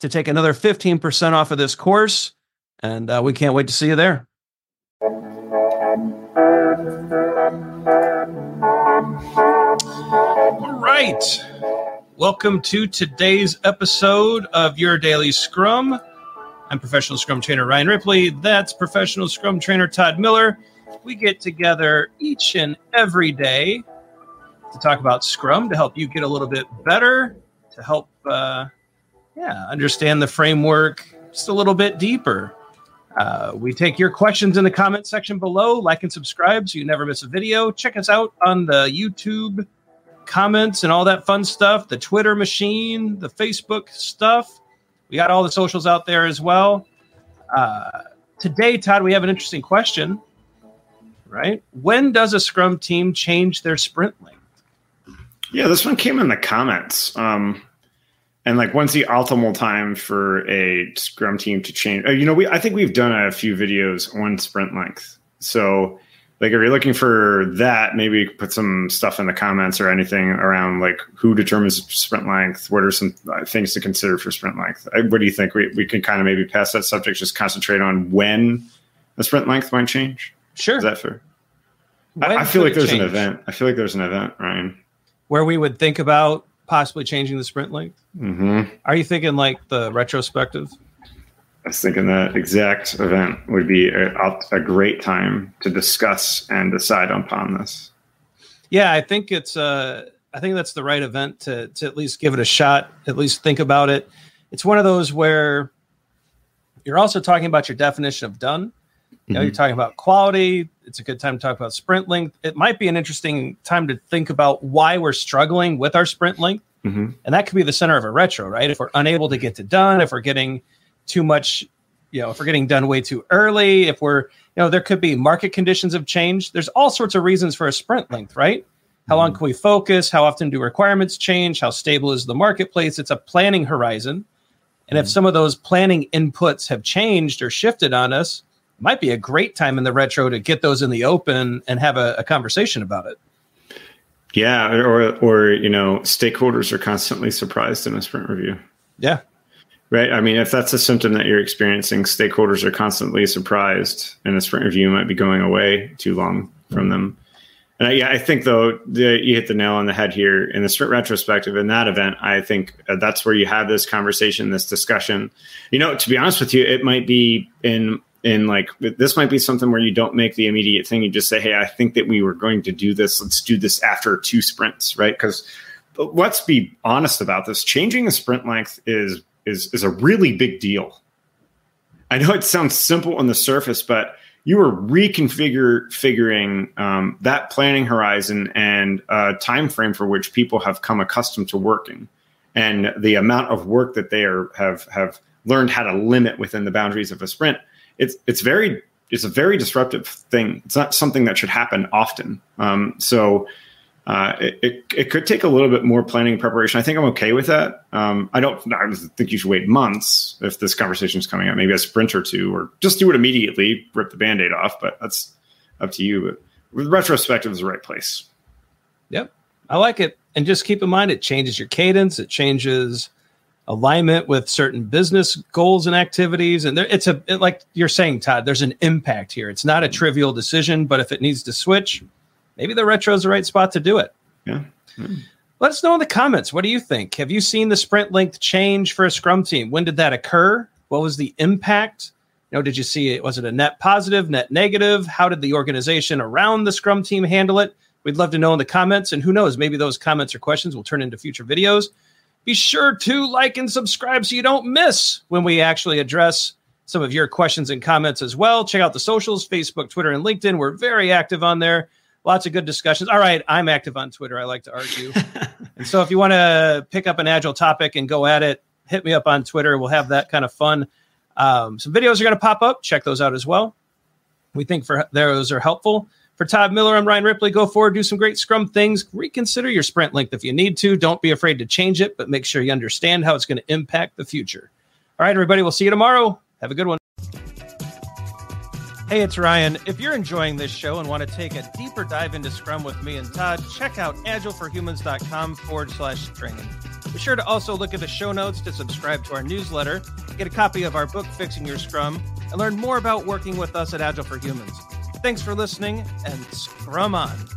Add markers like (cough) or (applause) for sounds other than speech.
to take another 15% off of this course. And uh, we can't wait to see you there. All right. Welcome to today's episode of Your Daily Scrum. I'm professional Scrum trainer Ryan Ripley. That's professional Scrum trainer Todd Miller. We get together each and every day to talk about Scrum to help you get a little bit better, to help uh, yeah, understand the framework just a little bit deeper. Uh, we take your questions in the comment section below. Like and subscribe so you never miss a video. Check us out on the YouTube comments and all that fun stuff, the Twitter machine, the Facebook stuff. We got all the socials out there as well. Uh, today, Todd, we have an interesting question, right? When does a Scrum team change their sprint length? Yeah, this one came in the comments. Um, and like, when's the optimal time for a Scrum team to change? Uh, you know, we I think we've done a few videos on sprint length. So, like, if you're looking for that, maybe put some stuff in the comments or anything around like who determines sprint length. What are some uh, things to consider for sprint length? Uh, what do you think? We we can kind of maybe pass that subject, just concentrate on when the sprint length might change. Sure, is that fair? I, I, feel like there's change? an event. I feel like there's an event, Ryan, where we would think about possibly changing the sprint length? Mm-hmm. Are you thinking like the retrospective? I was thinking that exact event would be a, a great time to discuss and decide upon this. Yeah, I think it's. Uh, I think that's the right event to to at least give it a shot. At least think about it. It's one of those where you're also talking about your definition of done. You know, mm-hmm. you're talking about quality. It's a good time to talk about sprint length. It might be an interesting time to think about why we're struggling with our sprint length. Mm-hmm. And that could be the center of a retro, right? If we're unable to get to done, if we're getting too much, you know, if we're getting done way too early, if we're, you know, there could be market conditions have changed. There's all sorts of reasons for a sprint length, right? How long mm-hmm. can we focus? How often do requirements change? How stable is the marketplace? It's a planning horizon. And if mm-hmm. some of those planning inputs have changed or shifted on us, might be a great time in the retro to get those in the open and have a, a conversation about it. Yeah, or or you know, stakeholders are constantly surprised in a sprint review. Yeah. Right. I mean, if that's a symptom that you're experiencing, stakeholders are constantly surprised, and a sprint review might be going away too long from them. And I, yeah, I think though the, you hit the nail on the head here in the sprint retrospective in that event. I think uh, that's where you have this conversation, this discussion. You know, to be honest with you, it might be in and like this might be something where you don't make the immediate thing. You just say hey i think that we were going to do this. Let's do this after two sprints right? Because let's be honest about this. Changing a sprint length is is is a really big deal. I know it sounds simple on the surface but you are reconfiguring figuring um, that planning horizon and uh, time frame for which people have come accustomed to working and the amount of work that they are have have learned how to limit within the boundaries of a sprint it's it's very it's a very disruptive thing. It's not something that should happen often. Um, so uh, it, it, it, could take a little bit more planning and preparation. I think I'm okay with that. Um, I don't I think you should wait months if this conversation is coming up, maybe a sprint or two, or just do it immediately, rip the band aid off. But that's up to you. But retrospective is the right place. Yep. I like it. And just keep in mind, it changes your cadence, it changes alignment with certain business goals and activities. And there, it's a, it, like you're saying, Todd, there's an impact here. It's not a trivial decision, but if it needs to switch, maybe the retro is the right spot to do it. Yeah. Mm. Let us know in the comments. What do you think? Have you seen the sprint length change for a scrum team? When did that occur? What was the impact? You know, did you see it? Was it a net positive, net negative? How did the organization around the scrum team handle it? We'd love to know in the comments. And who knows, maybe those comments or questions will turn into future videos. Be sure to like and subscribe so you don't miss when we actually address some of your questions and comments as well. Check out the socials Facebook, Twitter, and LinkedIn. We're very active on there lots of good discussions. All right, I'm active on Twitter. I like to argue. (laughs) and so if you want to pick up an agile topic and go at it, hit me up on Twitter. We'll have that kind of fun. Um, some videos are going to pop up. Check those out as well. We think for those are helpful. For Todd Miller, I'm Ryan Ripley. Go forward, do some great Scrum things. Reconsider your sprint length if you need to. Don't be afraid to change it, but make sure you understand how it's going to impact the future. All right, everybody, we'll see you tomorrow. Have a good one. Hey, it's Ryan. If you're enjoying this show and want to take a deeper dive into Scrum with me and Todd, check out agileforhumans.com forward slash training. Be sure to also look at the show notes to subscribe to our newsletter, get a copy of our book, Fixing Your Scrum, and learn more about working with us at Agile for Humans. Thanks for listening and Scrum on.